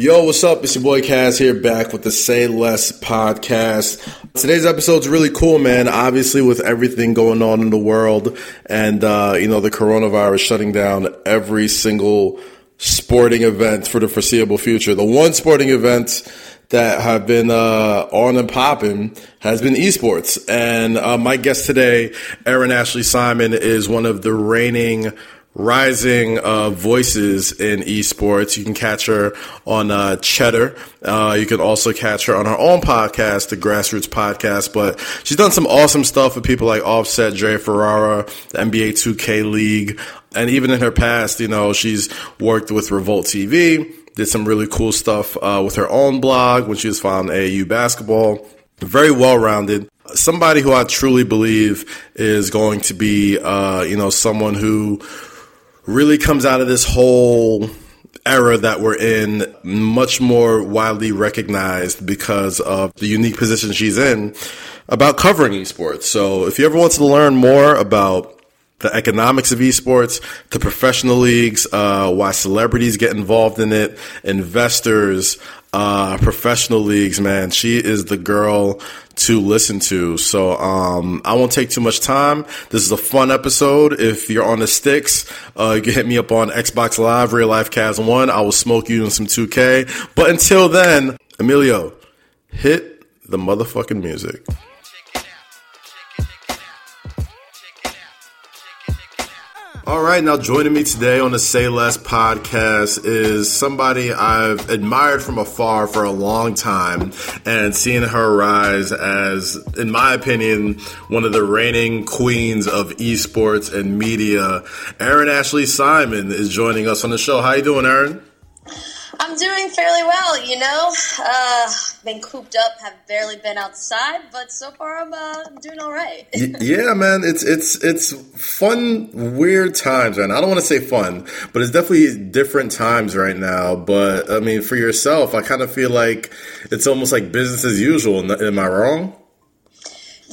Yo, what's up? It's your boy Kaz here back with the Say Less podcast. Today's episode's really cool, man. Obviously, with everything going on in the world and, uh, you know, the coronavirus shutting down every single sporting event for the foreseeable future. The one sporting event that have been uh, on and popping has been esports. And uh, my guest today, Erin Ashley Simon, is one of the reigning rising uh, voices in esports. You can catch her on uh, Cheddar. Uh, you can also catch her on her own podcast, the Grassroots Podcast. But she's done some awesome stuff with people like Offset, Jerry Ferrara, the NBA 2K League, and even in her past, you know, she's worked with Revolt TV. Did some really cool stuff uh, with her own blog when she was following AAU basketball. Very well rounded somebody who I truly believe is going to be, uh, you know, someone who really comes out of this whole era that we're in much more widely recognized because of the unique position she's in about covering esports. So if you ever want to learn more about the economics of esports, the professional leagues, uh, why celebrities get involved in it, investors, uh, professional leagues, man. She is the girl to listen to. So, um, I won't take too much time. This is a fun episode. If you're on the sticks, uh, you can hit me up on Xbox Live, Real Life Kaz 1. I will smoke you in some 2K. But until then, Emilio, hit the motherfucking music. All right, now joining me today on the Say Less podcast is somebody I've admired from afar for a long time and seeing her rise as, in my opinion, one of the reigning queens of esports and media. Erin Ashley Simon is joining us on the show. How you doing, Erin? I'm doing fairly well, you know. Uh, been cooped up, have barely been outside, but so far I'm uh, doing all right. yeah, man, it's it's it's fun, weird times, man. I don't want to say fun, but it's definitely different times right now. But I mean, for yourself, I kind of feel like it's almost like business as usual. Am I wrong?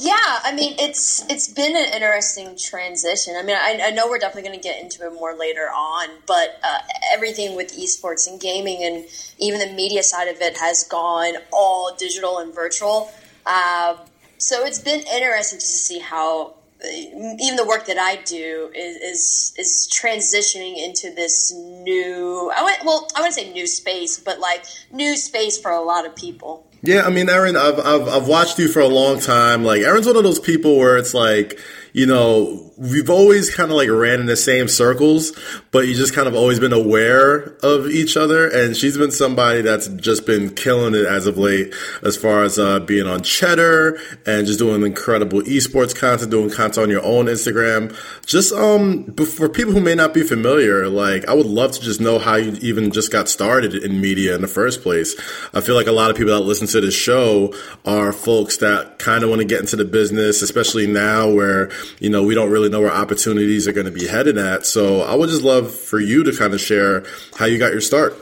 Yeah, I mean it's it's been an interesting transition. I mean, I, I know we're definitely going to get into it more later on, but uh, everything with esports and gaming and even the media side of it has gone all digital and virtual. Uh, so it's been interesting to see how uh, even the work that I do is is, is transitioning into this new. I went well. I wouldn't say new space, but like new space for a lot of people. Yeah, I mean, Erin, I've, I've, I've watched you for a long time. Like, Erin's one of those people where it's like, you know, we've always kind of like ran in the same circles, but you just kind of always been aware of each other. And she's been somebody that's just been killing it as of late, as far as uh, being on Cheddar and just doing incredible esports content, doing content on your own Instagram. Just um, for people who may not be familiar, like I would love to just know how you even just got started in media in the first place. I feel like a lot of people that listen to the show are folks that kind of want to get into the business, especially now where you know we don't really know where opportunities are going to be headed at. So I would just love for you to kind of share how you got your start.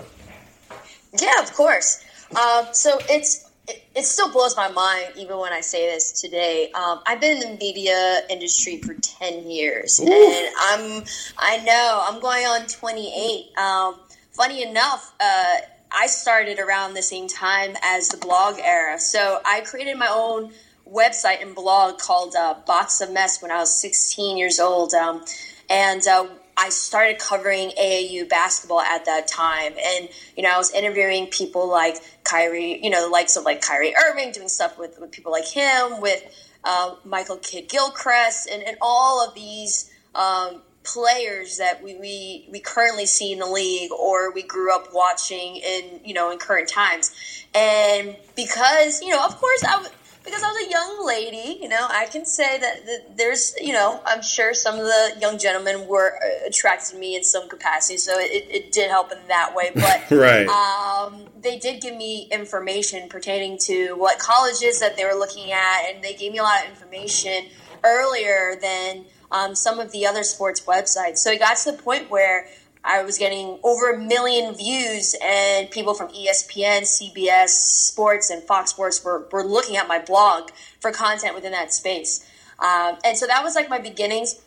Yeah, of course. Um, so it's it, it, still blows my mind even when I say this today. Um, I've been in the media industry for ten years, Ooh. and I'm I know I'm going on 28. Um, funny enough. Uh, I started around the same time as the blog era. So I created my own website and blog called uh, Box of Mess when I was 16 years old. Um, and uh, I started covering AAU basketball at that time. And, you know, I was interviewing people like Kyrie, you know, the likes of like Kyrie Irving, doing stuff with, with people like him, with uh, Michael Kidd Gilchrist, and, and all of these um, players that we, we, we currently see in the league or we grew up watching in, you know, in current times. And because, you know, of course, I because I was a young lady, you know, I can say that, that, there's, you know, I'm sure some of the young gentlemen were uh, attracted to me in some capacity, so it, it did help in that way. But right. um, they did give me information pertaining to what colleges that they were looking at, and they gave me a lot of information earlier than um, some of the other sports websites. So it got to the point where I was getting over a million views, and people from ESPN, CBS Sports, and Fox Sports were, were looking at my blog for content within that space. Um, and so that was like my beginnings.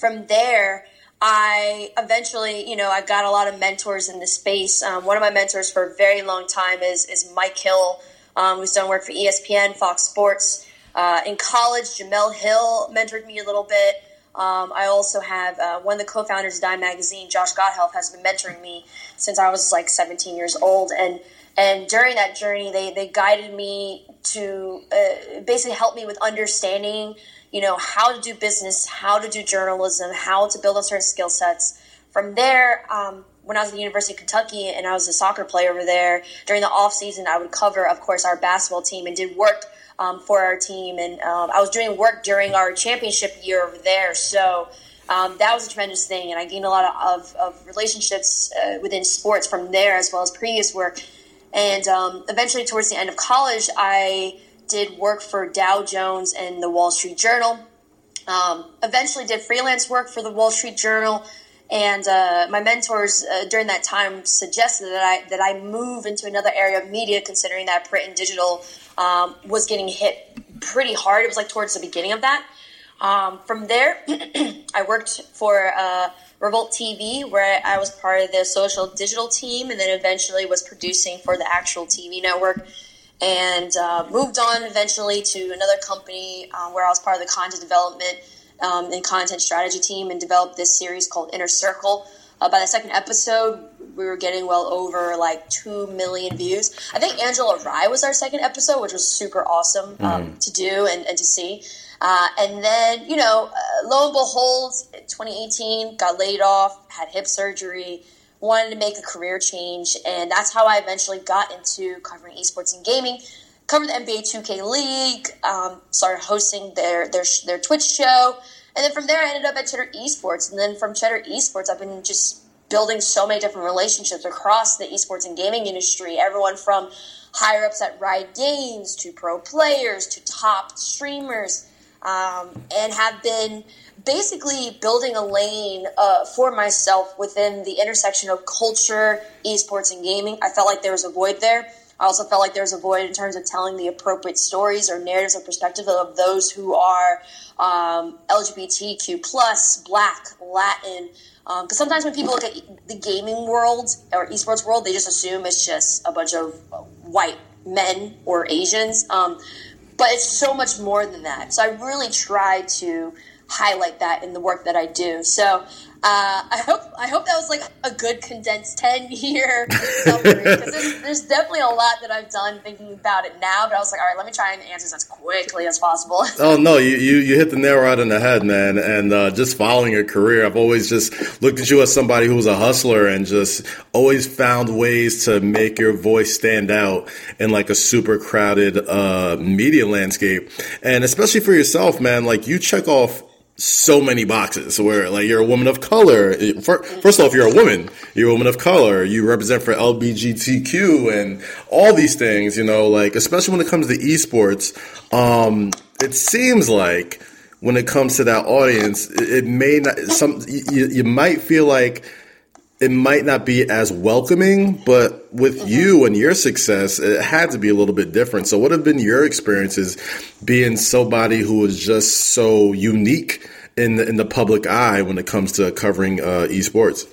From there, I eventually, you know, I got a lot of mentors in the space. Um, one of my mentors for a very long time is is Mike Hill, um, who's done work for ESPN, Fox Sports. Uh, in college, Jemele Hill mentored me a little bit. Um, I also have uh, one of the co-founders of Dime Magazine, Josh Gotthelf, has been mentoring me since I was like 17 years old, and and during that journey, they they guided me to uh, basically help me with understanding you know, how to do business, how to do journalism, how to build on certain skill sets. From there, um, when I was at the University of Kentucky and I was a soccer player over there, during the off season, I would cover, of course, our basketball team and did work um, for our team. And um, I was doing work during our championship year over there. So um, that was a tremendous thing. And I gained a lot of, of, relationships uh, within sports from there as well as previous work. And um, eventually, towards the end of college, I did work for Dow Jones and the Wall Street Journal. Um, eventually, did freelance work for the Wall Street Journal, and uh, my mentors uh, during that time suggested that I that I move into another area of media, considering that print and digital um, was getting hit pretty hard. It was like towards the beginning of that. Um, from there, I worked for uh, Revolt TV, where I was part of the social digital team, and then eventually was producing for the actual TV network and uh, moved on eventually to another company um, where I was part of the content development um, and content strategy team and developed this series called Inner Circle. Uh, by the second episode, we were getting well over like 2 million views. I think Angela Rye was our second episode, which was super awesome um, mm. to do and, and to see. Uh, and then, you know, uh, lo and behold, 2018, got laid off, had hip surgery, wanted to make a career change, and that's how I eventually got into covering esports and gaming. Covered the NBA 2K League, um, started hosting their, their their Twitch show, and then from there I ended up at Cheddar Esports, and then from Cheddar Esports I've been just building so many different relationships across the esports and gaming industry. Everyone from higher ups at Riot Games to pro players to top streamers, um, and have been basically building a lane uh, for myself within the intersection of culture, esports, and gaming. I felt like there was a void there. I also felt like there was a void in terms of telling the appropriate stories or narratives or perspective of those who are um, LGBTQ plus, Black, Latin. Because um, sometimes when people look at the gaming world or esports world, they just assume it's just a bunch of white men or Asians. Um, but it's so much more than that. So I really try to highlight that in the work that I do. So uh, I hope I hope that was like a good condensed ten year summary because there's, there's, definitely a lot that I've done thinking about it now. But I was like, all right, let me try and answer this as quickly as possible. oh no, you, you, you hit the nail right on the head, man. And uh, just following your career, I've always just looked at you as somebody who was a hustler and just always found ways to make your voice stand out in like a super crowded uh, media landscape. And especially for yourself, man, like you check off so many boxes where like you're a woman of color. First off, you're a woman. You're a woman of color. You represent for LBGTQ and all these things. You know, like especially when it comes to esports, um, it seems like when it comes to that audience, it, may not. Some you, you might feel like it might not be as welcoming, but with mm-hmm. you and your success, it had to be a little bit different. So, what have been your experiences being somebody who is just so unique in the, in the public eye when it comes to covering uh, esports?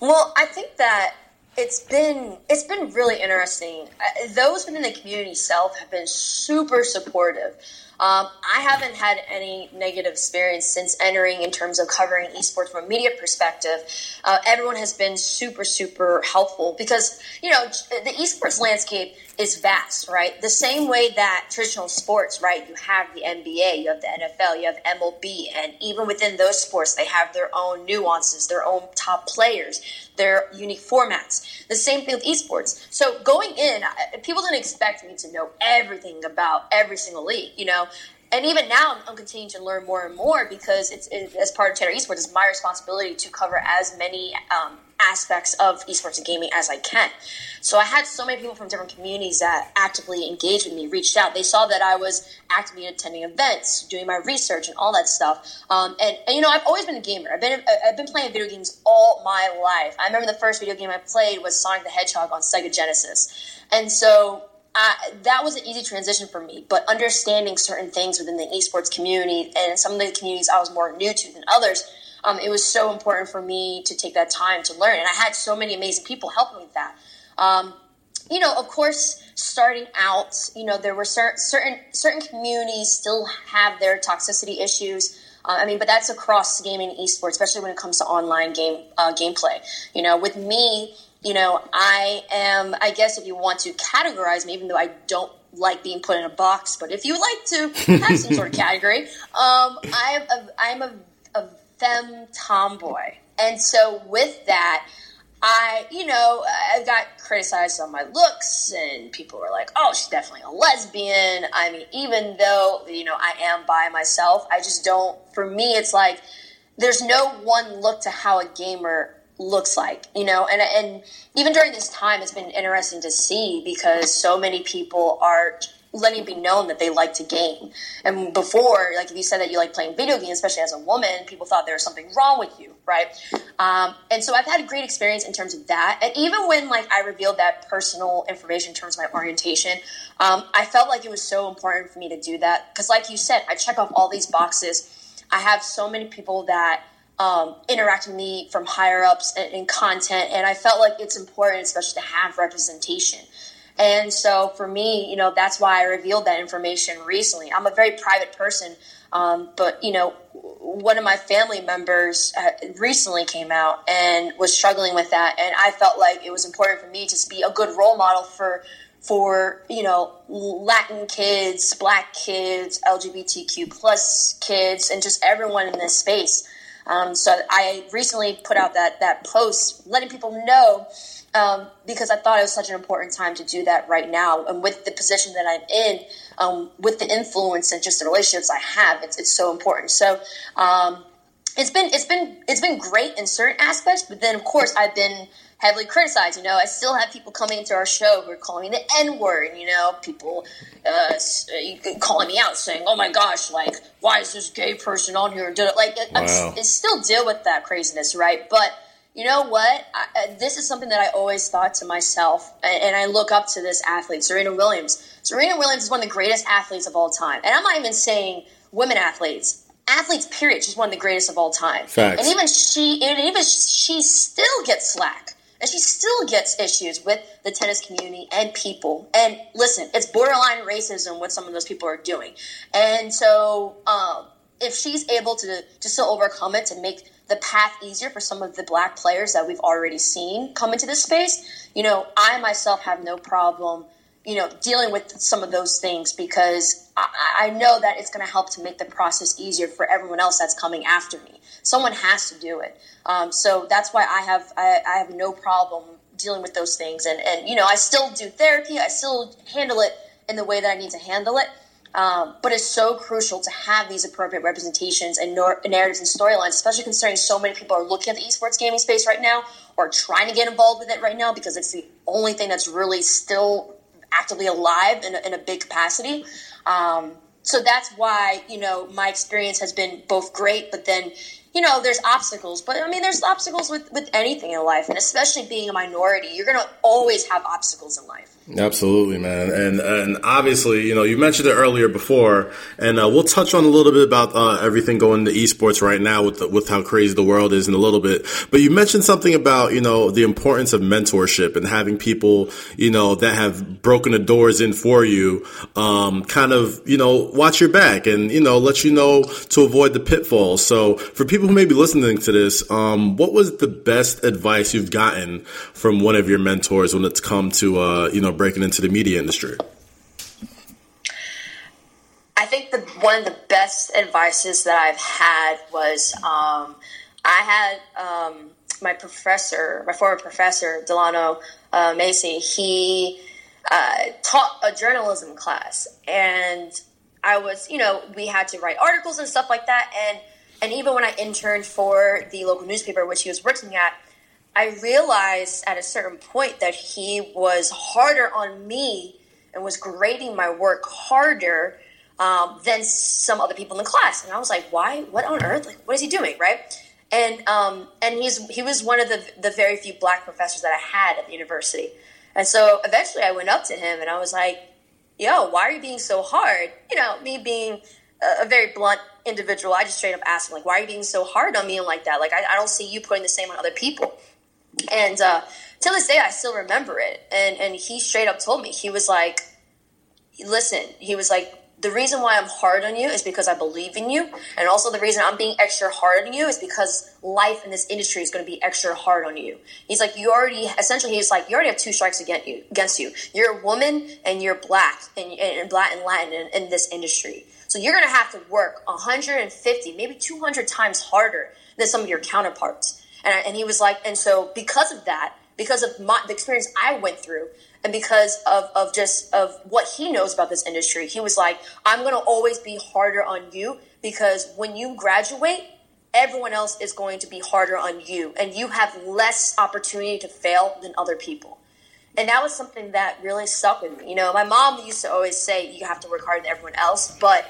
Well, I think that it's been it's been really interesting. Uh, those within the community itself have been super supportive. Um, I haven't had any negative experience since entering in terms of covering esports from a media perspective. Uh, everyone has been super, super helpful because, you know, the esports landscape is vast, right? The same way that traditional sports, right? You have the NBA, you have the NFL, you have MLB, and even within those sports, they have their own nuances, their own top players, their unique formats. The same thing with esports. So going in, people didn't expect me to know everything about every single league, you know? And even now I'm, I'm, continuing to learn more and more because it's it, as part of Cheddar Esports, it's my responsibility to cover as many um, aspects of esports and gaming as I can. So I had so many people from different communities that actively engaged with me, reached out. They saw that I was actively attending events, doing my research, and all that stuff. Um, and, and, you know, I've always been a gamer. I've been I've been playing video games all my life. I remember the first video game I played was Sonic the Hedgehog on Sega Genesis, and so that was an easy transition for me, but understanding certain things within the esports community and some of the communities I was more new to than others, um, it was so important for me to take that time to learn. And I had so many amazing people helping with that. Um, you know, of course, starting out, you know, there were certain certain certain communities still have their toxicity issues. Uh, I mean, but that's across gaming and esports, especially when it comes to online game uh, gameplay. You know, with me, you know, I am, I guess, if you want to categorize me, even though I don't like being put in a box, but if you like to have some sort of category, um, I am a, I'm a, a femme tomboy, and so with that I, you know, I got criticized on my looks, and people were like, "Oh, she's definitely a lesbian." I mean, even though you know I am by myself, I just don't. For me, it's like there's no one look to how a gamer looks like, you know. And and even during this time, it's been interesting to see because so many people are letting it be known that they like to game. And before, like if you said that you like playing video games, especially as a woman, people thought there was something wrong with you, right? Um, and so I've had a great experience in terms of that. And even when like I revealed that personal information in terms of my orientation, um, I felt like it was so important for me to do that because, like you said, I check off all these boxes. I have so many people that um, interact with me from higher ups and content, and I felt like it's important, especially to have representation. And so for me, you know, that's why I revealed that information recently. I'm a very private person, um, but you know, one of my family members uh, recently came out and was struggling with that, and I felt like it was important for me to be a good role model for for you know Latin kids, Black kids, LGBTQ plus kids, and just everyone in this space. Um, so I recently put out that that post letting people know um, because I thought it was such an important time to do that right now. And with the position that I'm in, um, with the influence and just the relationships I have, it's, it's so important. So um, it's been it's been it's been great in certain aspects, but then of course I've been heavily criticized. You know, I still have people coming into our show who are calling me the N word. You know, people uh, calling me out saying, "Oh my gosh, like why is this gay person on here?" Like, wow. I still deal with that craziness, right? But you know what? I, uh, this is something that I always thought to myself, and, and I look up to this athlete, Serena Williams. Serena Williams is one of the greatest athletes of all time, and I'm not even saying women athletes. Athletes, period. She's one of the greatest of all time. Facts. And even she, and even she still gets slack, and she still gets issues with the tennis community and people. And listen, it's borderline racism what some of those people are doing. And so, um, if she's able to to still overcome it to make the path easier for some of the black players that we've already seen come into this space. You know, I myself have no problem, you know, dealing with some of those things because I, I know that it's going to help to make the process easier for everyone else that's coming after me. Someone has to do it. Um, so that's why I have I, I have no problem dealing with those things. And and you know, I still do therapy. I still handle it in the way that I need to handle it. Um, but it's so crucial to have these appropriate representations and nor- narratives and storylines, especially considering so many people are looking at the esports gaming space right now or trying to get involved with it right now because it's the only thing that's really still actively alive in a, in a big capacity. Um, so that's why you know my experience has been both great, but then you know there's obstacles. But I mean, there's obstacles with with anything in life, and especially being a minority, you're gonna always have obstacles in life. Absolutely, man, and and obviously, you know, you mentioned it earlier before, and uh, we'll touch on a little bit about uh, everything going to esports right now with the, with how crazy the world is in a little bit. But you mentioned something about you know the importance of mentorship and having people you know that have broken the doors in for you, um, kind of you know watch your back and you know let you know to avoid the pitfalls. So for people who may be listening to this, um, what was the best advice you've gotten from one of your mentors when it's come to uh, you know breaking into the media industry? I think the one of the best advices that I've had was um, I had um, my professor, my former professor Delano uh, Macy. He uh, taught a journalism class, and I was, you know, we had to write articles and stuff like that, and and even when I interned for the local newspaper, which he was working at, I realized at a certain point that he was harder on me and was grading my work harder um, than some other people in the class. And I was like, why? What on earth? Like, what is he doing? Right? And um, and he's he was one of the the very few black professors that I had at the university. And so eventually, I went up to him and I was like, "Yo, why are you being so hard?" You know, me being a, a very blunt individual, I just straight up asked him, like, why are you being so hard on me and like that? Like, I, I don't see you putting the same on other people. And uh, till this day, I still remember it. And, and he straight up told me, he was like, listen, he was like, the reason why I'm hard on you is because I believe in you. And also the reason I'm being extra hard on you is because life in this industry is going to be extra hard on you. He's like, you already, essentially, he's like, you already have two strikes against you. Against you. You're a woman and you're black and, and black and Latin in, in this industry. So you're going to have to work 150, maybe 200 times harder than some of your counterparts. And, and he was like, and so because of that, because of my, the experience I went through, and because of, of just of what he knows about this industry, he was like, I'm going to always be harder on you because when you graduate, everyone else is going to be harder on you, and you have less opportunity to fail than other people. And that was something that really stuck with me. You know, my mom used to always say you have to work harder than everyone else, but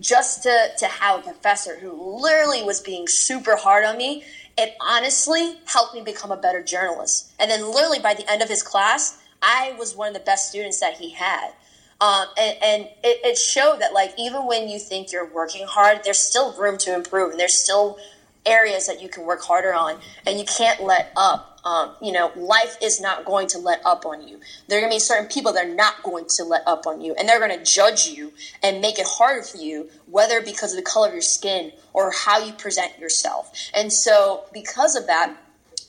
just to, to have a professor who literally was being super hard on me, it honestly helped me become a better journalist. And then literally by the end of his class, I was one of the best students that he had. Um, and, and it, it showed that like even when you think you're working hard, there's still room to improve, and there's still areas that you can work harder on, and you can't let up. Um, you know, life is not going to let up on you. There are going to be certain people that are not going to let up on you, and they're going to judge you and make it harder for you, whether because of the color of your skin or how you present yourself. And so, because of that,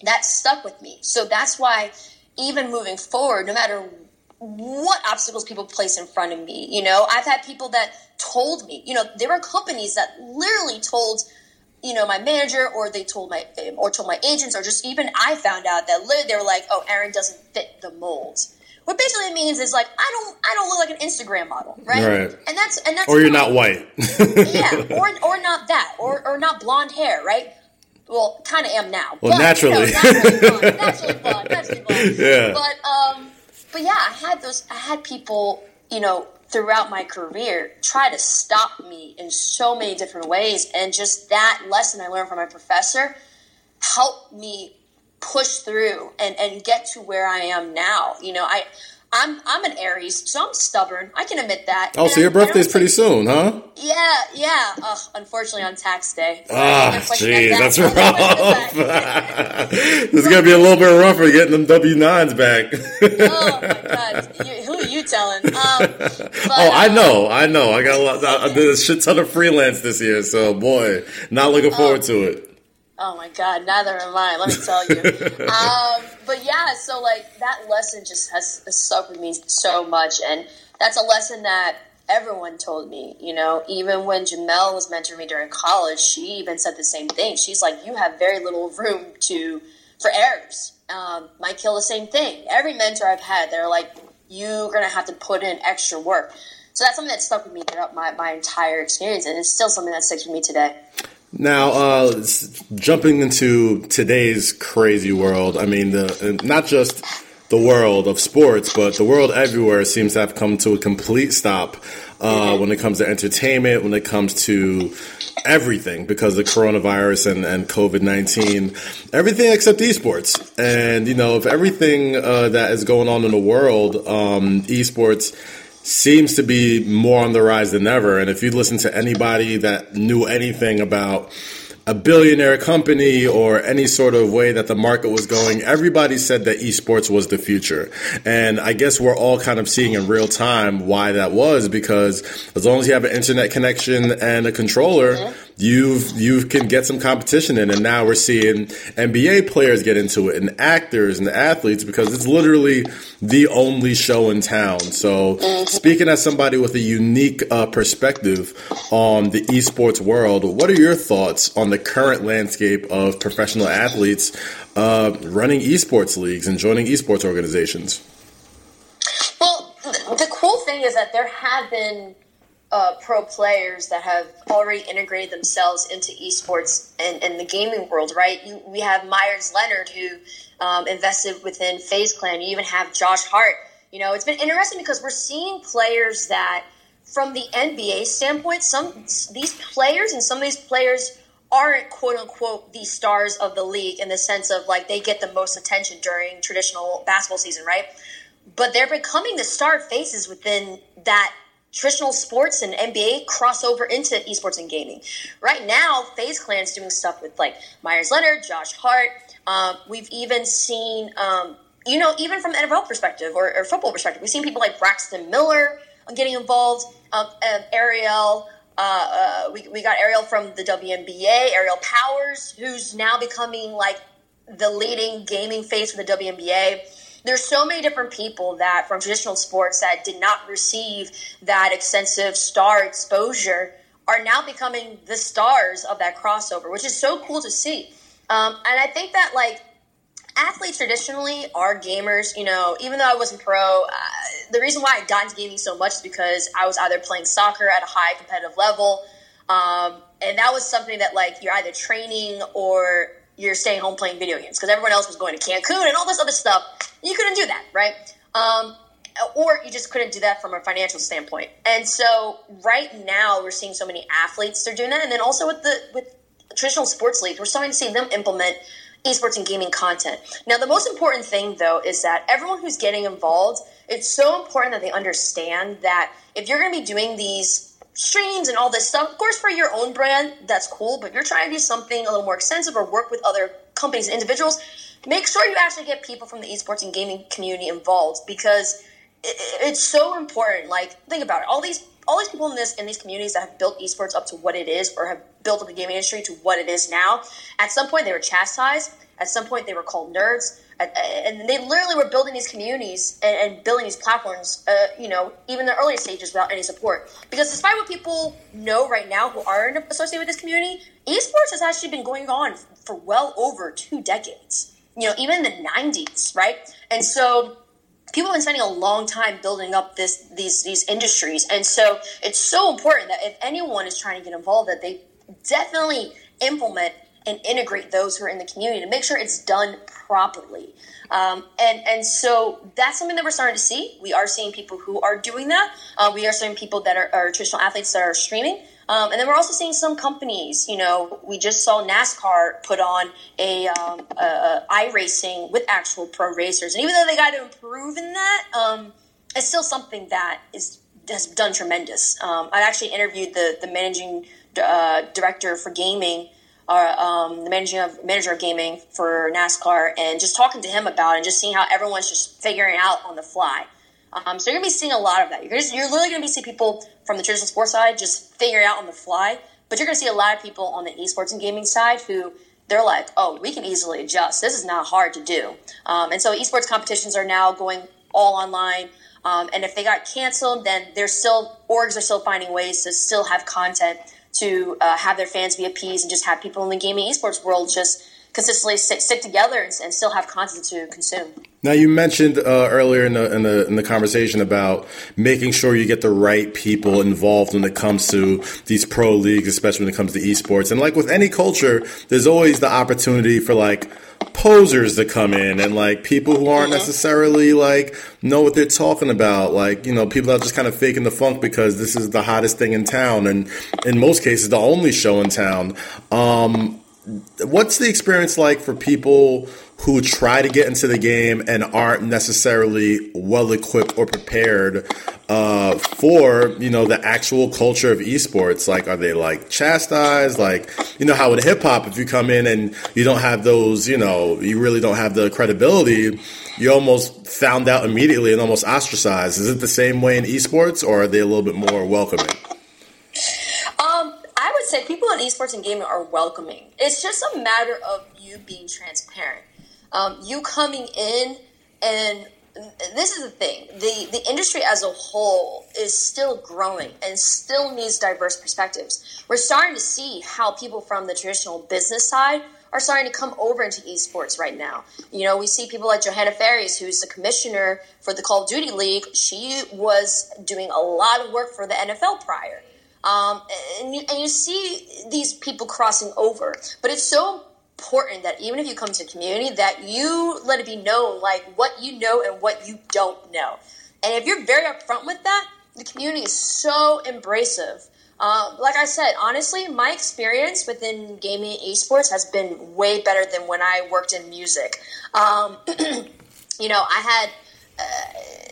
that stuck with me. So that's why, even moving forward, no matter what obstacles people place in front of me, you know, I've had people that told me, you know, there were companies that literally told you know, my manager or they told my or told my agents or just even I found out that literally they were like, "Oh, Erin doesn't fit the mold." What basically means is like I don't I don't look like an Instagram model, right? Right. And that's and that's Or you're not white. yeah, or or not that, or or not blonde hair, right? Well, kind of am now. Well, naturally. you know, naturally blonde, naturally blonde, naturally blonde. Yeah. But um, but yeah, I had those. I had people, you know, throughout my career try to stop me in so many different ways, and just that lesson I learned from my professor helped me push through and and get to where I am now. You know, I. I'm I'm an Aries, so I'm stubborn. I can admit that. oh, And so your I birthday's pretty soon, huh? yeah, yeah. Ugh, unfortunately, on tax day. Ah, I'm jeez, it that's rough. pushing it back. this is gonna be a little bit rougher getting them W nines back. oh my god, you, who you telling? Um, but, oh, I uh, know, I know. I got a lot. I did a shit ton of freelance this year, so boy, not looking forward to it. Oh my god, neither am I. Let me tell you. um, but yeah, so like that lesson just has, has stuck with me so much, and that's a lesson that everyone told me. You know, even when Jemele was mentoring me during college, she even said the same thing. She's like, "You have very little room to for errors." Um, Mike Hill, the same thing. Every mentor I've had, they're like, "You're gonna have to put in extra work." So that's something that stuck with me throughout my, my entire experience, and it's still something that sticks with me today. Now, uh, jumping into today's crazy world, I mean, the not just the world of sports, but the world everywhere seems to have come to a complete stop uh, when it comes to entertainment, when it comes to everything because of the coronavirus and, and COVID 19, everything except esports. And, you know, if everything uh, that is going on in the world, um, esports seems to be more on the rise than ever. And if you listen to anybody that knew anything about a billionaire company or any sort of way that the market was going, everybody said that esports was the future. And I guess we're all kind of seeing in real time why that was because as long as you have an internet connection and a controller, mm-hmm. You've you can get some competition in and now we're seeing NBA players get into it and actors and athletes because it's literally the only show in town. So speaking as somebody with a unique uh, perspective on the esports world, what are your thoughts on the current landscape of professional athletes uh, running esports leagues and joining esports organizations? Well, the cool thing is that there have been uh, pro players that have already integrated themselves into esports and, and the gaming world, right? You, we have Myers Leonard who um, invested within FaZe Clan. You even have Josh Hart. You know, it's been interesting because we're seeing players that, from the NBA standpoint, some these players and some of these players aren't quote unquote the stars of the league in the sense of like they get the most attention during traditional basketball season, right? But they're becoming the star faces within that traditional sports and NBA cross over into esports and gaming. Right now, FaZe Clan's doing stuff with like Myers Leonard, Josh Hart. Um, we've even seen, um, you know, even from NFL perspective or, or, football perspective, we've seen people like Braxton Miller getting involved, um, Aerial. Uh, uh, we, we got Aerial from the WNBA, Aerial Powers, who's now becoming like the leading gaming face for the WNBA there's so many different people that from traditional sports that did not receive that extensive star exposure are now becoming the stars of that crossover, which is so cool to see. Um, and I think that like athletes traditionally are gamers. You know, even though I wasn't pro, uh, the reason why I got into gaming so much is because I was either playing soccer at a high competitive level, um, and that was something that like you're either training or you're staying home playing video games because everyone else was going to Cancun and all this other stuff. You couldn't do that, right? Um, or you just couldn't do that from a financial standpoint. And so right now we're seeing so many athletes they're doing that, and then also with the with traditional sports leagues, we're starting to see them implement esports and gaming content. Now, the most important thing though is that everyone who's getting involved, it's so important that they understand that if you're going to be doing these streams and all this stuff. Of course, for your own brand, that's cool, but you're trying to do something a little more extensive or work with other companies and individuals, make sure you actually get people from the esports and gaming community involved because it's so important. Like, think about it. All these all these people in this in these communities that have built esports up to what it is or have built up the gaming industry to what it is now, at some point they were chastised. At some point they were called nerds and they literally were building these communities and, and building these platforms, uh, you know, even in the earlier stages without any support. Because despite what people know right now who aren't associated with this community, esports has actually been going on for well over two decades. You know, even in the '90s, right? And so people have been spending a long time building up this these these industries, and so it's so important that if anyone is trying to get involved, that they definitely implement and integrate those who are in the community to make sure it's done properly. Um, and and so that's something that we're starting to see. We are seeing people who are doing that. Uh, we are seeing people that are, are traditional athletes that are streaming. Um, and then we're also seeing some companies. You know, we just saw NASCAR put on a, um, a, a iRacing with actual pro racers, and even though they got to improve in that, um, it's still something that is has done tremendous. Um, I actually interviewed the the managing uh, director for gaming um, the managing of manager of gaming for NASCAR, and just talking to him about it and just seeing how everyone's just figuring out on the fly. Um, so you're gonna be seeing a lot of that. You're just, you're literally gonna be seeing people from the traditional sports side just figuring out on the fly, but you're gonna see a lot of people on the esports and gaming side who they're like, oh, we can easily adjust. This is not hard to do. Um, and so esports competitions are now going all online. Um, and if they got canceled, then there's still orgs are still finding ways to still have content to uh, have their fans be appeased and just have people in the gaming esports world just consistently stick, stick together and, and, still have content to consume. Now you mentioned uh, earlier in the, in the in the conversation about making sure you get the right people involved when it comes to these pro leagues, especially when it comes to esports. And like with any culture, there's always the opportunity for like posers to come in and like people who aren't necessarily like know what they're talking about like you know people that are just kind of faking the funk because this is the hottest thing in town and in most cases the only show in town um what's the experience like for people who try to get into the game and aren't necessarily well equipped or prepared uh, for you know the actual culture of esports? Like, are they like chastised? Like, you know how in hip hop, if you come in and you don't have those, you know, you really don't have the credibility, you almost found out immediately and almost ostracized. Is it the same way in esports, or are they a little bit more welcoming? say people in esports and gaming are welcoming. It's just a matter of you being transparent. Um, you coming in and this is the thing the the industry as a whole is still growing and still needs diverse perspectives we're starting to see how people from the traditional business side are starting to come over into esports right now you know we see people like johanna faries who's the commissioner for the call of duty league she was doing a lot of work for the nfl prior um, and, you, and you see these people crossing over. But it's so important that even if you come to a community, that you let it be known, like what you know and what you don't know. And if you're very upfront with that, the community is so embracive. Um, like I said, honestly, my experience within gaming and esports has been way better than when I worked in music. Um, you know, I had uh,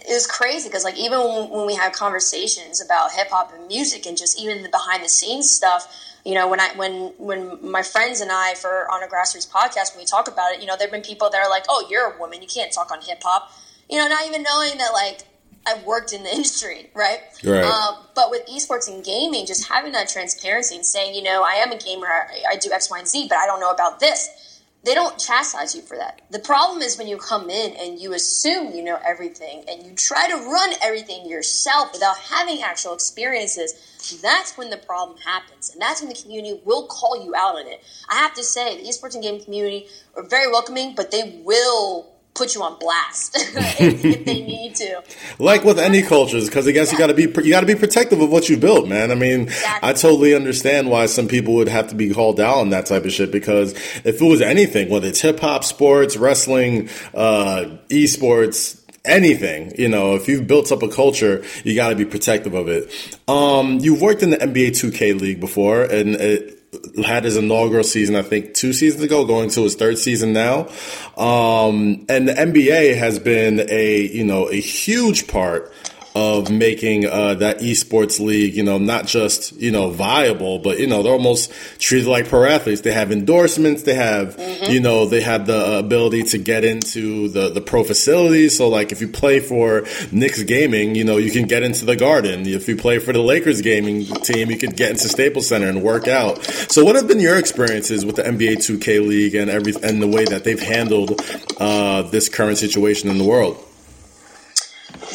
it was crazy because like even when, when we had conversations about hip hop and music and just even the behind the scenes stuff, you know, when I when when my friends and I for on a grassroots podcast when we talk about it, you know, there've been people that are like, "Oh, you're a woman, you can't talk on hip hop," you know, not even knowing that like I've worked in the industry, right? Right. Um, but with esports and gaming, just having that transparency and saying, you know, I am a gamer, I, I do X, Y, and Z, but I don't know about this they don't chastise you for that. The problem is when you come in and you assume you know everything and you try to run everything yourself without having actual experiences. That's when the problem happens. And that's when the community will call you out on it. I have to say, the esports and gaming community are very welcoming, but they will put you on blast if, if, they need to. Like with any cultures, because I guess yeah. you got to be you got to be protective of what you built, man. I mean, exactly. I totally understand why some people would have to be called out on that type of shit. Because if it was anything, whether it's hip hop, sports, wrestling, uh, esports, anything. You know, if you've built up a culture, you got to be protective of it. Um, you've worked in the NBA 2K League before, and it, had his inaugural season, I think, two seasons ago, going to his third season now. Um, and the NBA has been a, you know, a huge part of making uh, that esports league, you know, not just you know viable, but you know they're almost treated like pro athletes. They have endorsements. They have, mm-hmm. you know, they have the ability to get into the the pro facilities. So like if you play for Knicks Gaming, you know, you can get into the Garden. If you play for the Lakers gaming team, you could get into Staples Center and work out. So what have been your experiences with the NBA 2K League and every and the way that they've handled uh, this current situation in the world?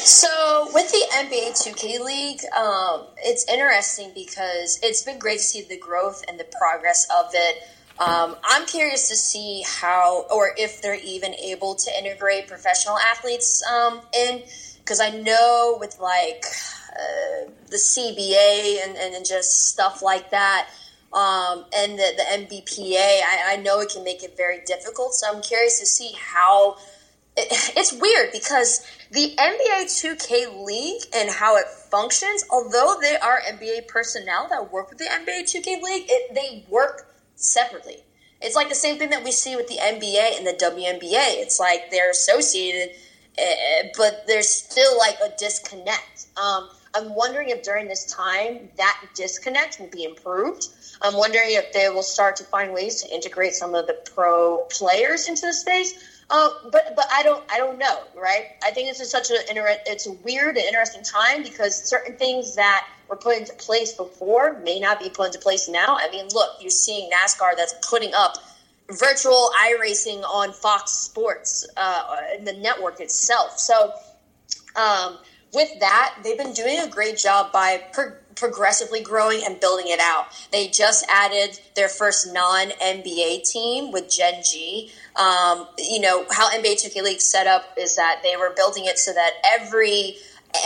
So with the NBA 2K League, um, it's interesting because it's been great to see the growth and the progress of it. Um, I'm curious to see how, or if they're even able to integrate professional athletes um, in, because I know with like uh, the CBA and, and just stuff like that, um, and the, the NBPA, I, I know it can make it very difficult. So I'm curious to see how it's weird because the NBA 2K League and how it functions, although they are NBA personnel that work with the NBA 2K League, it, they work separately. It's like the same thing that we see with the NBA and the WNBA. It's like they're associated, uh, but there's still like a disconnect. Um, I'm wondering if during this time that disconnect will be improved. I'm wondering if they will start to find ways to integrate some of the pro players into the space uh, but but I don't I don't know, right? I think this is such a inter- it's a weird and interesting time because certain things that were put into place before may not be put into place now. I mean, look, you're seeing NASCAR that's putting up virtual iRacing on Fox Sports, uh, the network itself. So um, with that, they've been doing a great job by. Per- progressively growing and building it out. They just added their first non NBA team with Gen G. Um, you know, how NBA 2K League set up is that they were building it so that every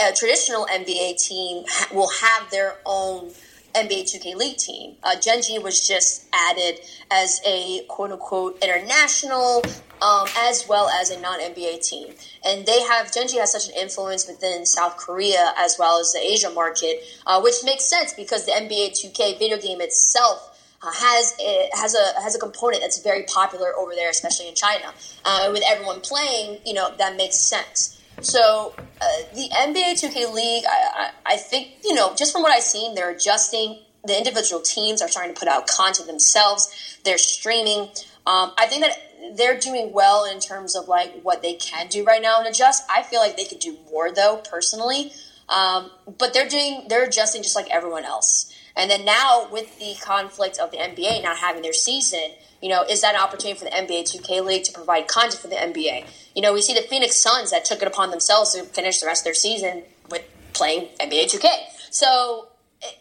uh, traditional NBA team will have their own NBA 2K League team. Uh, Gen G was just added as a quote unquote international um, as well as a non NBA team. And they have, Gen G has such an influence within South Korea as well as the Asia market, uh, which makes sense because the NBA 2K video game itself. Uh, has a, has a has a component that's very popular over there, especially in China. Uh, with everyone playing, you know that makes sense. So uh, the NBA 2K League, I, I, I think you know just from what I've seen, they're adjusting. The individual teams are trying to put out content themselves. They're streaming. Um, I think that they're doing well in terms of like what they can do right now and adjust. I feel like they could do more though, personally. Um, but they're doing they're adjusting just like everyone else. And then now with the conflict of the NBA not having their season, you know, is that an opportunity for the NBA 2K League to provide content for the NBA? You know, we see the Phoenix Suns that took it upon themselves to finish the rest of their season with playing NBA 2K. So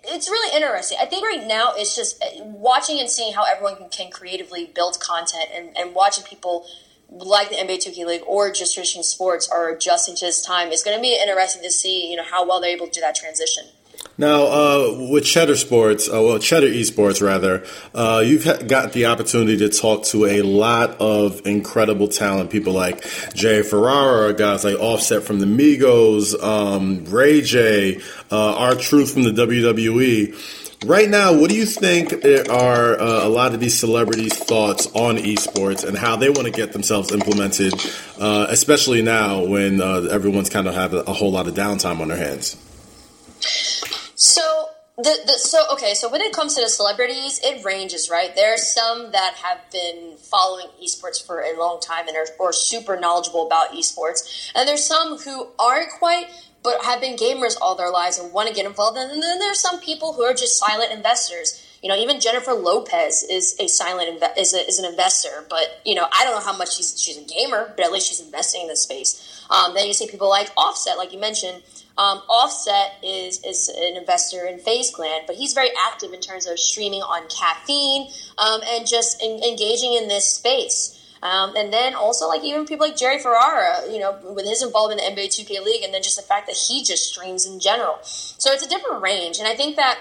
it's really interesting. I think right now it's just uh, watching and seeing how everyone can, creatively build content and, and watching people like the NBA 2K League or just traditional sports are adjusting to this time. It's going to be interesting to see, you know, how well they're able to do that transition. Now, uh, with Cheddar Sports, uh, well, Cheddar Esports rather, uh, you've got the opportunity to talk to a lot of incredible talent, people like Jerry Ferrara, guys like Offset from the Migos, um, Ray J, uh, R-Truth from the WWE. right now, what do you think are uh, a lot of these celebrities' thoughts on esports and how they want to get themselves implemented, uh, especially now when everyone's kind of have a, a whole lot of downtime on their hands? So the, the, so okay so when it comes to the celebrities it ranges right? There are some that have been following esports for a long time and are or super knowledgeable about esports. And there's some who aren't quite but have been gamers all their lives and want to get involved. And then there's some people who are just silent investors. You know even jennifer lopez is a silent inve- is, a, is an investor but you know i don't know how much she's she's a gamer but at least she's investing in this space. Um, then you see people like offset like you mentioned um, Offset is is an investor in FaZe Clan, but he's very active in terms of streaming on caffeine um, and just in, engaging in this space. Um, and then also like even people like Jerry Ferrara, you know, with his involvement in the NBA 2K League, and then just the fact that he just streams in general. So it's a different range, and I think that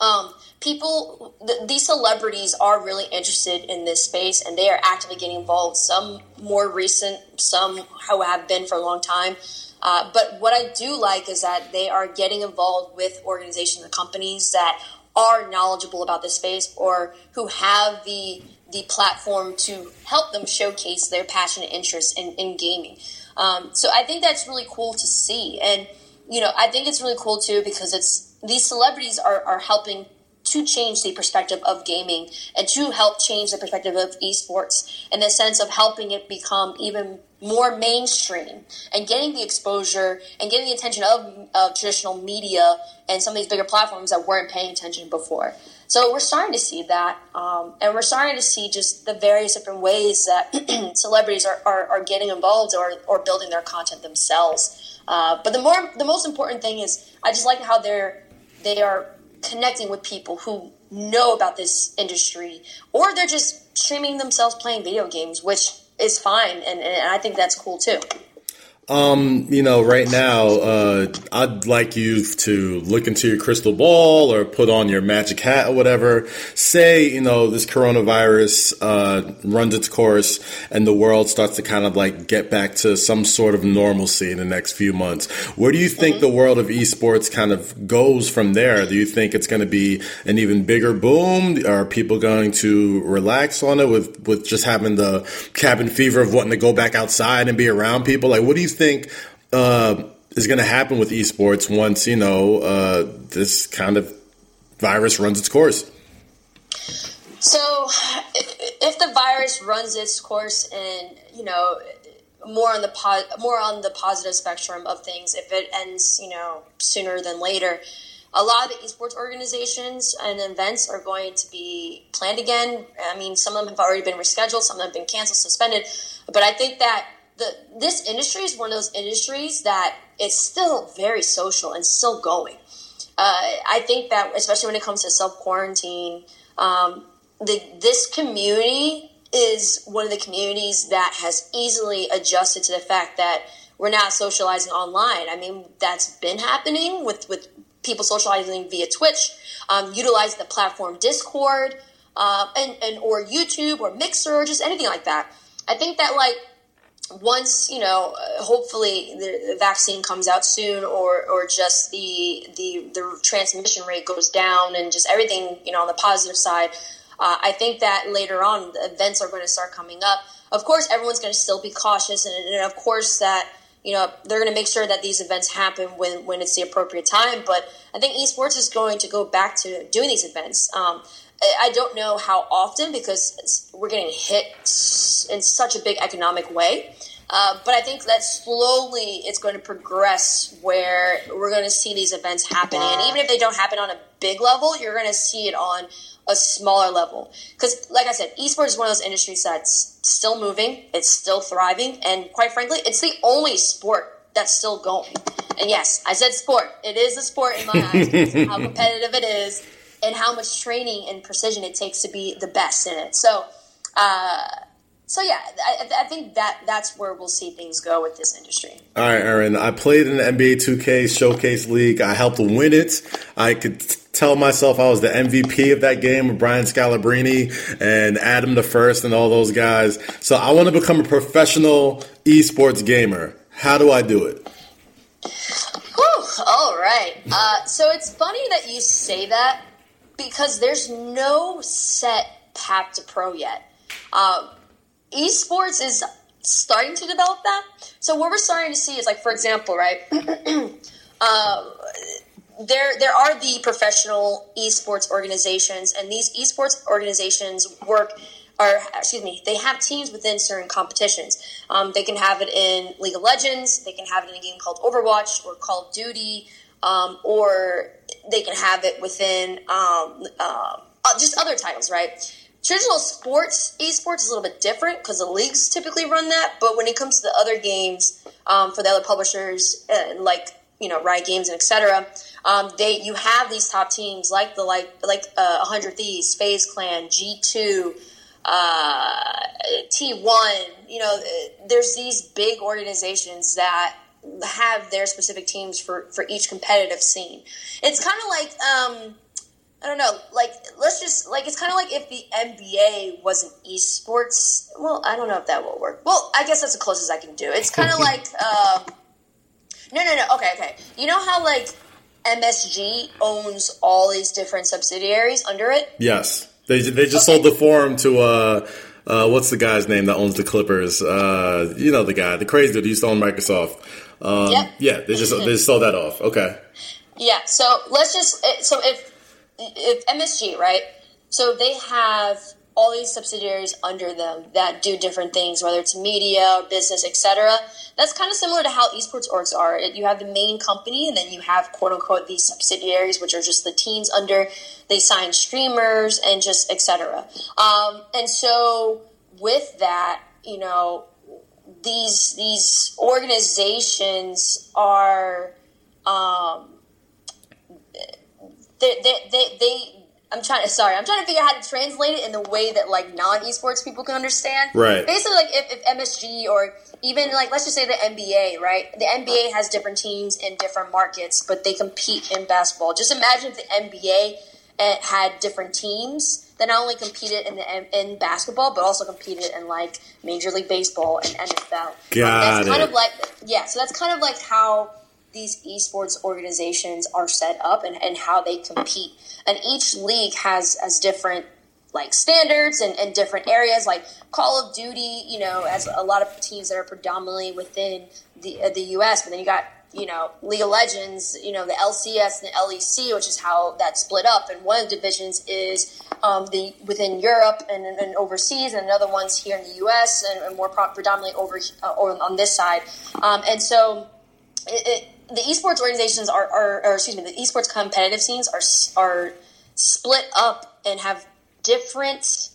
um, people, th- these celebrities are really interested in this space, and they are actively getting involved. Some more recent, some who have been for a long time. Uh, but what I do like is that they are getting involved with organizations and companies that are knowledgeable about this space or who have the the platform to help them showcase their passion and interest in, in gaming. Um, so I think that's really cool to see. And, you know, I think it's really cool too because it's these celebrities are, are helping to change the perspective of gaming and to help change the perspective of esports in the sense of helping it become even more mainstream and getting the exposure and getting the attention of, of traditional media and some of these bigger platforms that weren't paying attention before. So we're starting to see that, um, and we're starting to see just the various different ways that celebrities are, are, are, getting involved or, or building their content themselves. Uh, but the more the most important thing is I just like how they're they are connecting with people who know about this industry, or they're just streaming themselves playing video games, which is fine, and, and I think that's cool too. Um, you know, right now, uh, I'd like you to look into your crystal ball or put on your magic hat or whatever. Say, you know, this coronavirus, uh, runs its course and the world starts to kind of like get back to some sort of normalcy in the next few months. Where do you think mm-hmm. the world of esports kind of goes from there? Do you think it's going to be an even bigger boom? Are people going to relax on it with, with just having the cabin fever of wanting to go back outside and be around people? Like, what do you think uh, is going to happen with esports once you know uh, this kind of virus runs its course? So, if the virus runs its course, and you know, more on the po- more on the positive spectrum of things, if it ends, you know, sooner than later, a lot of the esports organizations and events are going to be planned again. I mean, some of them have already been rescheduled, some of them have been canceled, suspended. But I think that the this industry is one of those industries that is still very social and still going. Uh, I think that especially when it comes to self quarantine, um, this community is one of the communities that has easily adjusted to the fact that we're not socializing online. I mean, that's been happening with with people socializing via Twitch, um, utilizing the platform Discord, uh, and and or YouTube or Mixer or just anything like that. I think that like once you know, uh, hopefully the, vaccine comes out soon, or or just the the the transmission rate goes down, and just everything you know on the positive side. Uh, I think that later on the events are going to start coming up. Of course, everyone's going to still be cautious, and, and of course that you know they're going to make sure that these events happen when when it's the appropriate time. But I think esports is going to go back to doing these events. Um, I don't know how often because we're getting hit in such a big economic way. Uh, but I think that slowly it's going to progress where we're going to see these events happening. And even if they don't happen on a big level, you're going to see it on a smaller level. Because, like I said, esports is one of those industries that's still moving, it's still thriving, and quite frankly, it's the only sport that's still going. And yes, I said sport. It is a sport in my eyes. how competitive it is and how much training and precision it takes to be the best in it. So, uh, so yeah, I, I, think that that's where we'll see things go with this industry. All right, Erin. I played in the NBA 2K Showcase League. I helped win it. I could tell myself I was the MVP of that game with Brian Scalabrine and Adam the First and all those guys. So I want to become a professional esports gamer. How do I do it? Whew, all right. Uh, so it's funny that you say that because there's no set path to pro yet. Um, esports is starting to develop that. So what we're starting to see is like, for example, right? uh, there, there are the professional esports organizations, and these esports organizations work or excuse me, they have teams within certain competitions. Um, they can have it in League of Legends, they can have it in a game called Overwatch or Call of Duty, um, or they can have it within um, uh, just other titles, right? Traditional sports, esports is a little bit different because the leagues typically run that. But when it comes to the other games um, for the other publishers, uh, like you know Riot Games and etc., um, they you have these top teams like the like like uh, 100 Thieves, FaZe Clan, G two, uh, T1. You know, there's these big organizations that have their specific teams for for each competitive scene. It's kind of like. Um, I don't know. Like, let's just like it's kind of like if the NBA wasn't esports. Well, I don't know if that will work. Well, I guess that's the closest I can do. It's kind of like um, no, no, no. Okay, okay. You know how like MSG owns all these different subsidiaries under it? Yes, they they just okay. sold the forum to uh. Uh, what's the guy's name that owns the Clippers? Uh, you know the guy, the crazy dude. He used to own Microsoft. Um, yep. Yeah, they just they just sold that off. Okay. Yeah. So let's just so if if MSG, right? So they have all these subsidiaries under them that do different things, whether it's media, business, etc. That's kind of similar to how esports orgs are. You have the main company, and then you have quote unquote these subsidiaries, which are just the teams under. They sign streamers and just etc. Um, and so with that, you know, these these organizations are. Um, they, they, they, they I'm trying to sorry, I'm trying to figure out how to translate it in the way that like non esports people can understand. Right. Basically, like if, if MSG or even like let's just say the NBA, right? The NBA has different teams in different markets, but they compete in basketball. Just imagine if the NBA eh, had different teams that not only competed in the in basketball, but also competed in like Major League Baseball and NFL. Got um, that's it. kind of like yeah, so that's kind of like how these esports organizations are set up and, and how they compete. And each league has as different like standards and, and different areas like Call of Duty, you know, as a lot of teams that are predominantly within the uh, the US, but then you got you know, League of Legends, you know, the LCS and the LEC, which is how that split up. And one of the divisions is um, the within Europe and, and, overseas, and another one's here in the U.S. and, and more predominantly over, uh, on this side. Um, and so it, it, the esports organizations are, are, or excuse me, the esports competitive scenes are are split up and have different,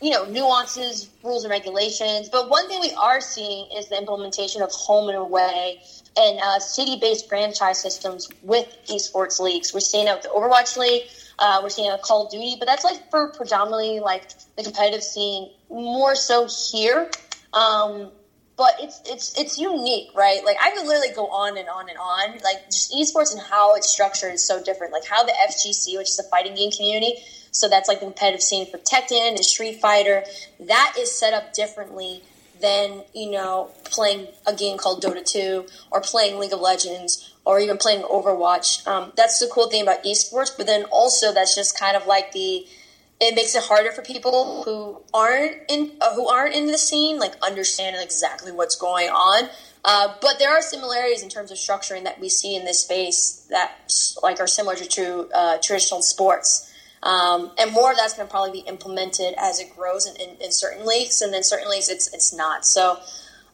you know, nuances, rules, and regulations. But one thing we are seeing is the implementation of home and away and uh, city-based franchise systems with esports leagues. We're seeing it with the Overwatch League. Uh, we're seeing with Call of Duty, but that's like for predominantly like the competitive scene more so here. Um, but it's it's it's unique, right? Like I could literally go on and on and on. Like just esports and how it's structured is so different. Like how the FGC, which is the fighting game community, so that's like the competitive scene for Tekken and Street Fighter, that is set up differently than you know playing a game called Dota 2 or playing League of Legends or even playing Overwatch. Um, that's the cool thing about esports. But then also that's just kind of like the it makes it harder for people who aren't in uh, who aren't in the scene, like understanding exactly what's going on. Uh, but there are similarities in terms of structuring that we see in this space that like are similar to uh, traditional sports. Um, and more of that's going to probably be implemented as it grows in, in, in, certain leagues, and then certain leagues it's it's not. So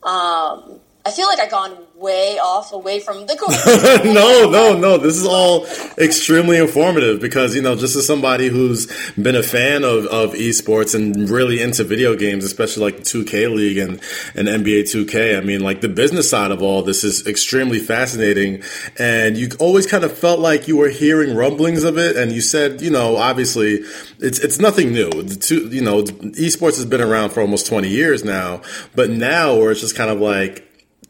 um, I feel like I gone way off away from the question. no, no, no. This is all extremely informative because, you know, just as somebody who's been a fan of, of esports and really into video games, especially like the 2K League and, and NBA 2K, I mean, like the business side of all this is extremely fascinating. And you always kind of felt like you were hearing rumblings of it. And you said, you know, obviously it's, it's nothing new. The two, you know, esports has been around for almost 20 years now, but now where it's just kind of like,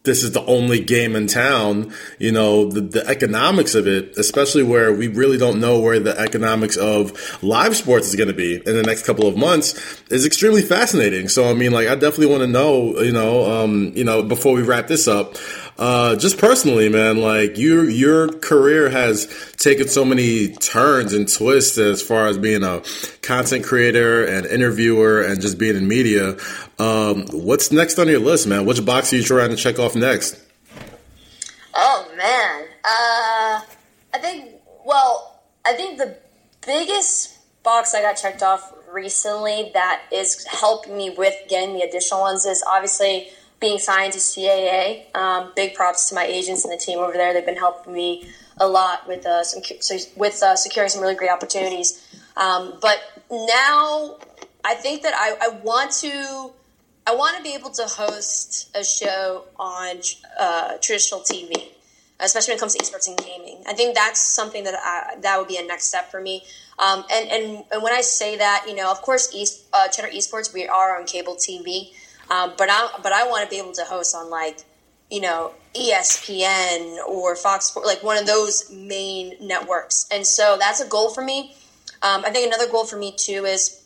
this is the only game in town, you know, the, the economics of it, especially where we really don't know where the economics of live sports is going to be in the next couple of months is extremely fascinating. So, I mean, like, I definitely want to know, you know, um, you know, before we wrap this up, uh, just personally, man, like your your career has taken so many turns and twists as far as being a content creator and interviewer and just being in media. Um, what's next on your list, man? Which box are you trying to check off next? Oh man, uh, I think. Well, I think the biggest box I got checked off recently that is helping me with getting the additional ones is obviously being signed to CAA. Um, big props to my agents and the team over there. They've been helping me a lot with uh, some with uh, securing some really great opportunities. Um, but now I think that I, I, want to I want to be able to host a show on uh, traditional TV, especially when it comes to esports and gaming. I think that's something that I, that would be a next step for me. Um, and, and, and when I say that, you know, of course, East, uh, Cheddar Esports, we are on cable TV, um, but I but I want to be able to host on like, you know, ESPN or Fox Sports, like one of those main networks. And so that's a goal for me. Um, I think another goal for me too is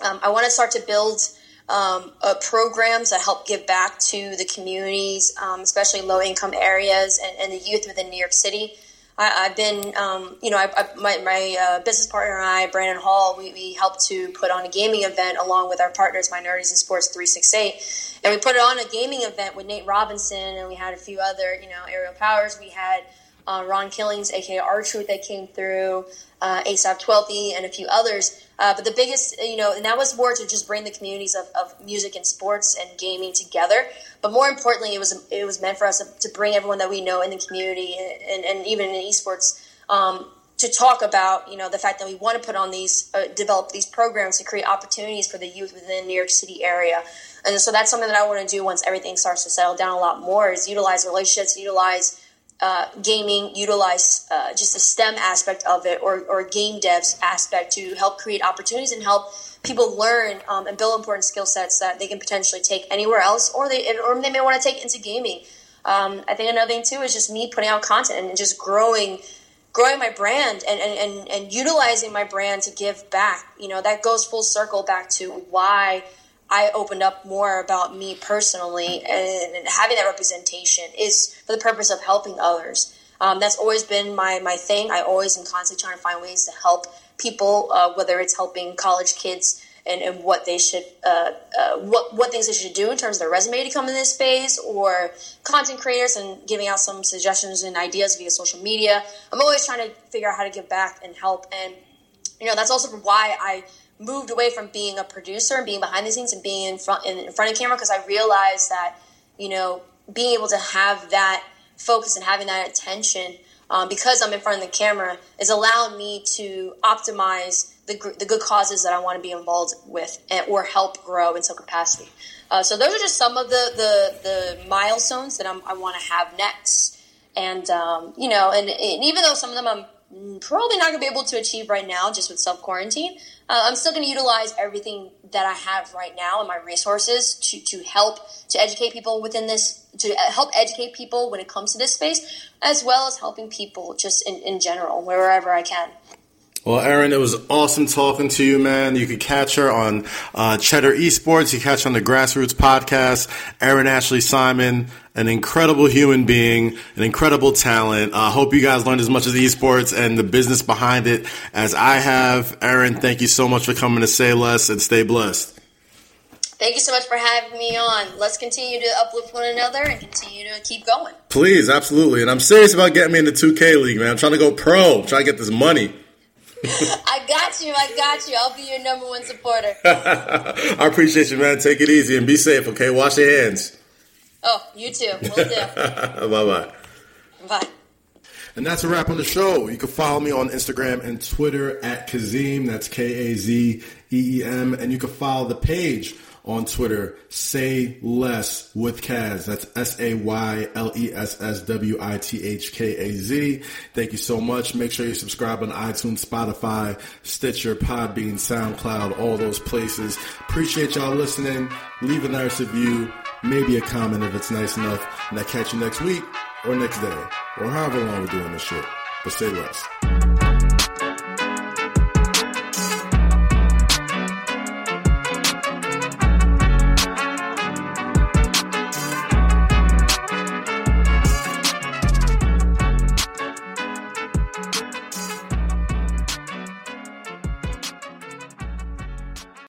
um, I want to start to build um, programs that help give back to the communities, um, especially low income areas and, and the youth within New York City. I, have been, um, you know, I, I, my, my uh, business partner and I, Brandon Hall, we, we helped to put on a gaming event along with our partners, Minorities in Sports 368. And we put it on a gaming event with Nate Robinson, and we had a few other, you know, Aerial Powers. We had uh, Ron Killings, aka R Truth, that came through, uh, ASAP Twelvyy, and a few others. Uh, but the biggest, you know, and that was more to just bring the communities of, of music and sports and gaming together. But more importantly, it was it was meant for us to, bring everyone that we know in the community and, and, and even in esports um, to talk about, you know, the fact that we want to put on these, uh, develop these programs to create opportunities for the youth within the New York City area. And so that's something that I want to do once everything starts to settle down a lot more is utilize relationships, utilize uh, gaming utilize uh, just the STEM aspect of it or, or game devs aspect to help create opportunities and help people learn um, and build important skill sets that they can potentially take anywhere else or they or they may want to take into gaming. Um, I think another thing too is just me putting out content and just growing growing my brand and, and, and, and utilizing my brand to give back. You know, that goes full circle back to why – I opened up more about me personally, and having that representation is for the purpose of helping others. Um, that's always been my, my thing. I always am constantly trying to find ways to help people, uh, whether it's helping college kids and, and what they should, uh, uh, what what things they should do in terms of their resume to come in this space, or content creators and giving out some suggestions and ideas via social media. I'm always trying to figure out how to give back and help, and you know that's also why I moved away from being a producer and being behind the scenes and being in front in front of camera because I realized that you know being able to have that focus and having that attention um, because I'm in front of the camera is allowing me to optimize the, the good causes that I want to be involved with and, or help grow in some capacity. Uh, so those are just some of the the, the milestones that I'm, i want to have next. And um, you know, and, and even though some of them I'm probably not going to be able to achieve right now just with self quarantine. Uh, I'm still going to utilize everything that I have right now and my resources to, to help to educate people within this, to help educate people when it comes to this space, as well as helping people just in, in general, wherever I can. Well, Erin, it was awesome talking to you, man. You could catch her on uh, Cheddar Esports. You catch her on the Grassroots podcast. Erin Ashley Simon, an incredible human being, an incredible talent. I uh, hope you guys learned as much of the esports and the business behind it as I have. Erin, thank you so much for coming to Say Less and stay blessed. Thank you so much for having me on. Let's continue to uplift one another and continue to keep going. Please, absolutely. And I'm serious about getting me in the 2K league, man. I'm trying to go pro, I'm trying to get this money. I got you. I got you. I'll be your number one supporter. I appreciate you, man. Take it easy and be safe, okay? Wash your hands. Oh, you too. Will do. bye bye. Bye. And that's a wrap on the show. You can follow me on Instagram and Twitter at Kazeem. That's K A Z E E M. And you can follow the page on Twitter, say less with Kaz. That's S A Y L E S S W I T H K A Z. Thank you so much. Make sure you subscribe on iTunes, Spotify, Stitcher, Podbean, SoundCloud, all those places. Appreciate y'all listening. Leave a nice review, maybe a comment if it's nice enough. And I catch you next week or next day or however long we're doing this shit. But say less.